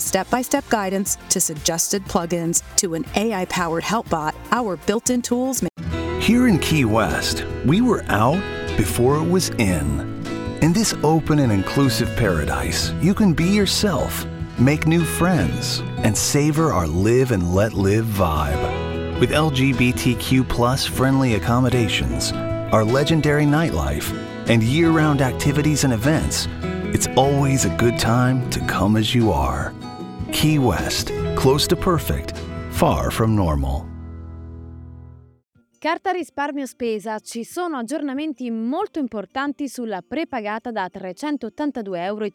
step by step guidance to suggested plugins to an AI powered help bot, our built in tools make Here in Key West, we were out before it was in. In this open and inclusive paradise, you can be yourself, make new friends, and savor our live and let live vibe. With LGBTQ plus friendly accommodations, our legendary nightlife, and year round activities and events, it's always a good time to come as you are. Key West, close to perfect, far from normal. Carta risparmio spesa, ci sono aggiornamenti molto importanti sulla prepagata da 382,50 euro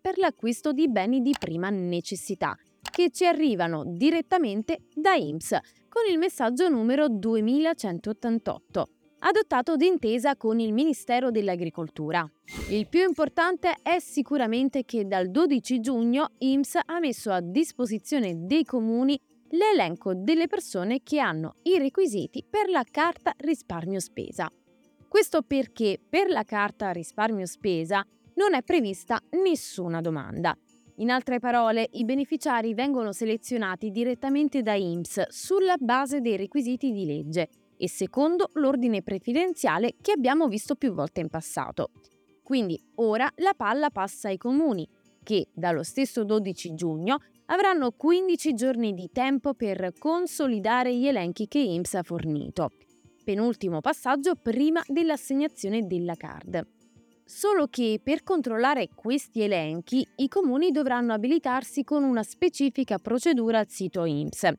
per l'acquisto di beni di prima necessità, che ci arrivano direttamente da IMSS con il messaggio numero 2188, adottato d'intesa con il Ministero dell'Agricoltura. Il più importante è sicuramente che dal 12 giugno IMSS ha messo a disposizione dei comuni l'elenco delle persone che hanno i requisiti per la carta risparmio spesa. Questo perché per la carta risparmio spesa non è prevista nessuna domanda. In altre parole, i beneficiari vengono selezionati direttamente da IMSS sulla base dei requisiti di legge e secondo l'ordine preferenziale che abbiamo visto più volte in passato. Quindi ora la palla passa ai comuni, che dallo stesso 12 giugno avranno 15 giorni di tempo per consolidare gli elenchi che IMSS ha fornito. Penultimo passaggio prima dell'assegnazione della card. Solo che per controllare questi elenchi i comuni dovranno abilitarsi con una specifica procedura al sito IMSS.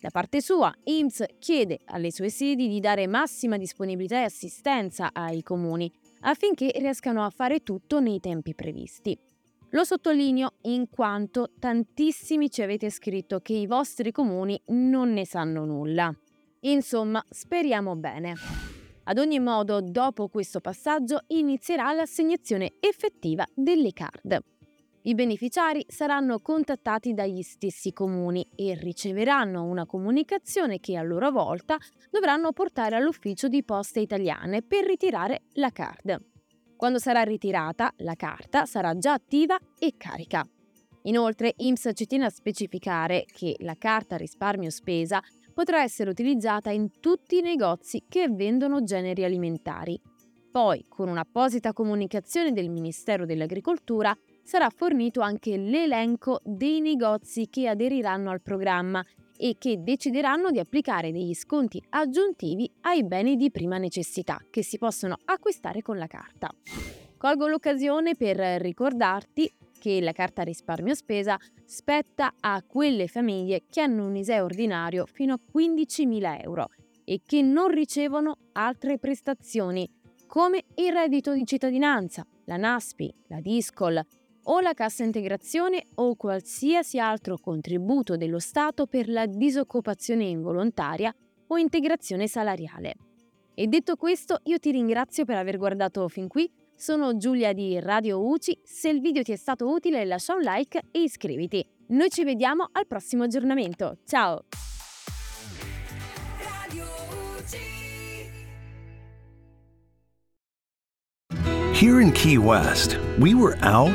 Da parte sua, IMSS chiede alle sue sedi di dare massima disponibilità e assistenza ai comuni affinché riescano a fare tutto nei tempi previsti. Lo sottolineo in quanto tantissimi ci avete scritto che i vostri comuni non ne sanno nulla. Insomma, speriamo bene. Ad ogni modo, dopo questo passaggio inizierà l'assegnazione effettiva delle card. I beneficiari saranno contattati dagli stessi comuni e riceveranno una comunicazione che a loro volta dovranno portare all'ufficio di poste italiane per ritirare la card. Quando sarà ritirata, la carta sarà già attiva e carica. Inoltre, IMSS ci tiene a specificare che la carta risparmio spesa potrà essere utilizzata in tutti i negozi che vendono generi alimentari. Poi, con un'apposita comunicazione del Ministero dell'Agricoltura, sarà fornito anche l'elenco dei negozi che aderiranno al programma e che decideranno di applicare degli sconti aggiuntivi ai beni di prima necessità che si possono acquistare con la carta. Colgo l'occasione per ricordarti che la carta risparmio spesa spetta a quelle famiglie che hanno un ISEE ordinario fino a 15.000 euro e che non ricevono altre prestazioni come il reddito di cittadinanza, la NASPI, la DISCOL, o la cassa integrazione o qualsiasi altro contributo dello Stato per la disoccupazione involontaria o integrazione salariale. E detto questo, io ti ringrazio per aver guardato fin qui. Sono Giulia di Radio UCI. Se il video ti è stato utile, lascia un like e iscriviti. Noi ci vediamo al prossimo aggiornamento. Ciao! Here in Key West, we were out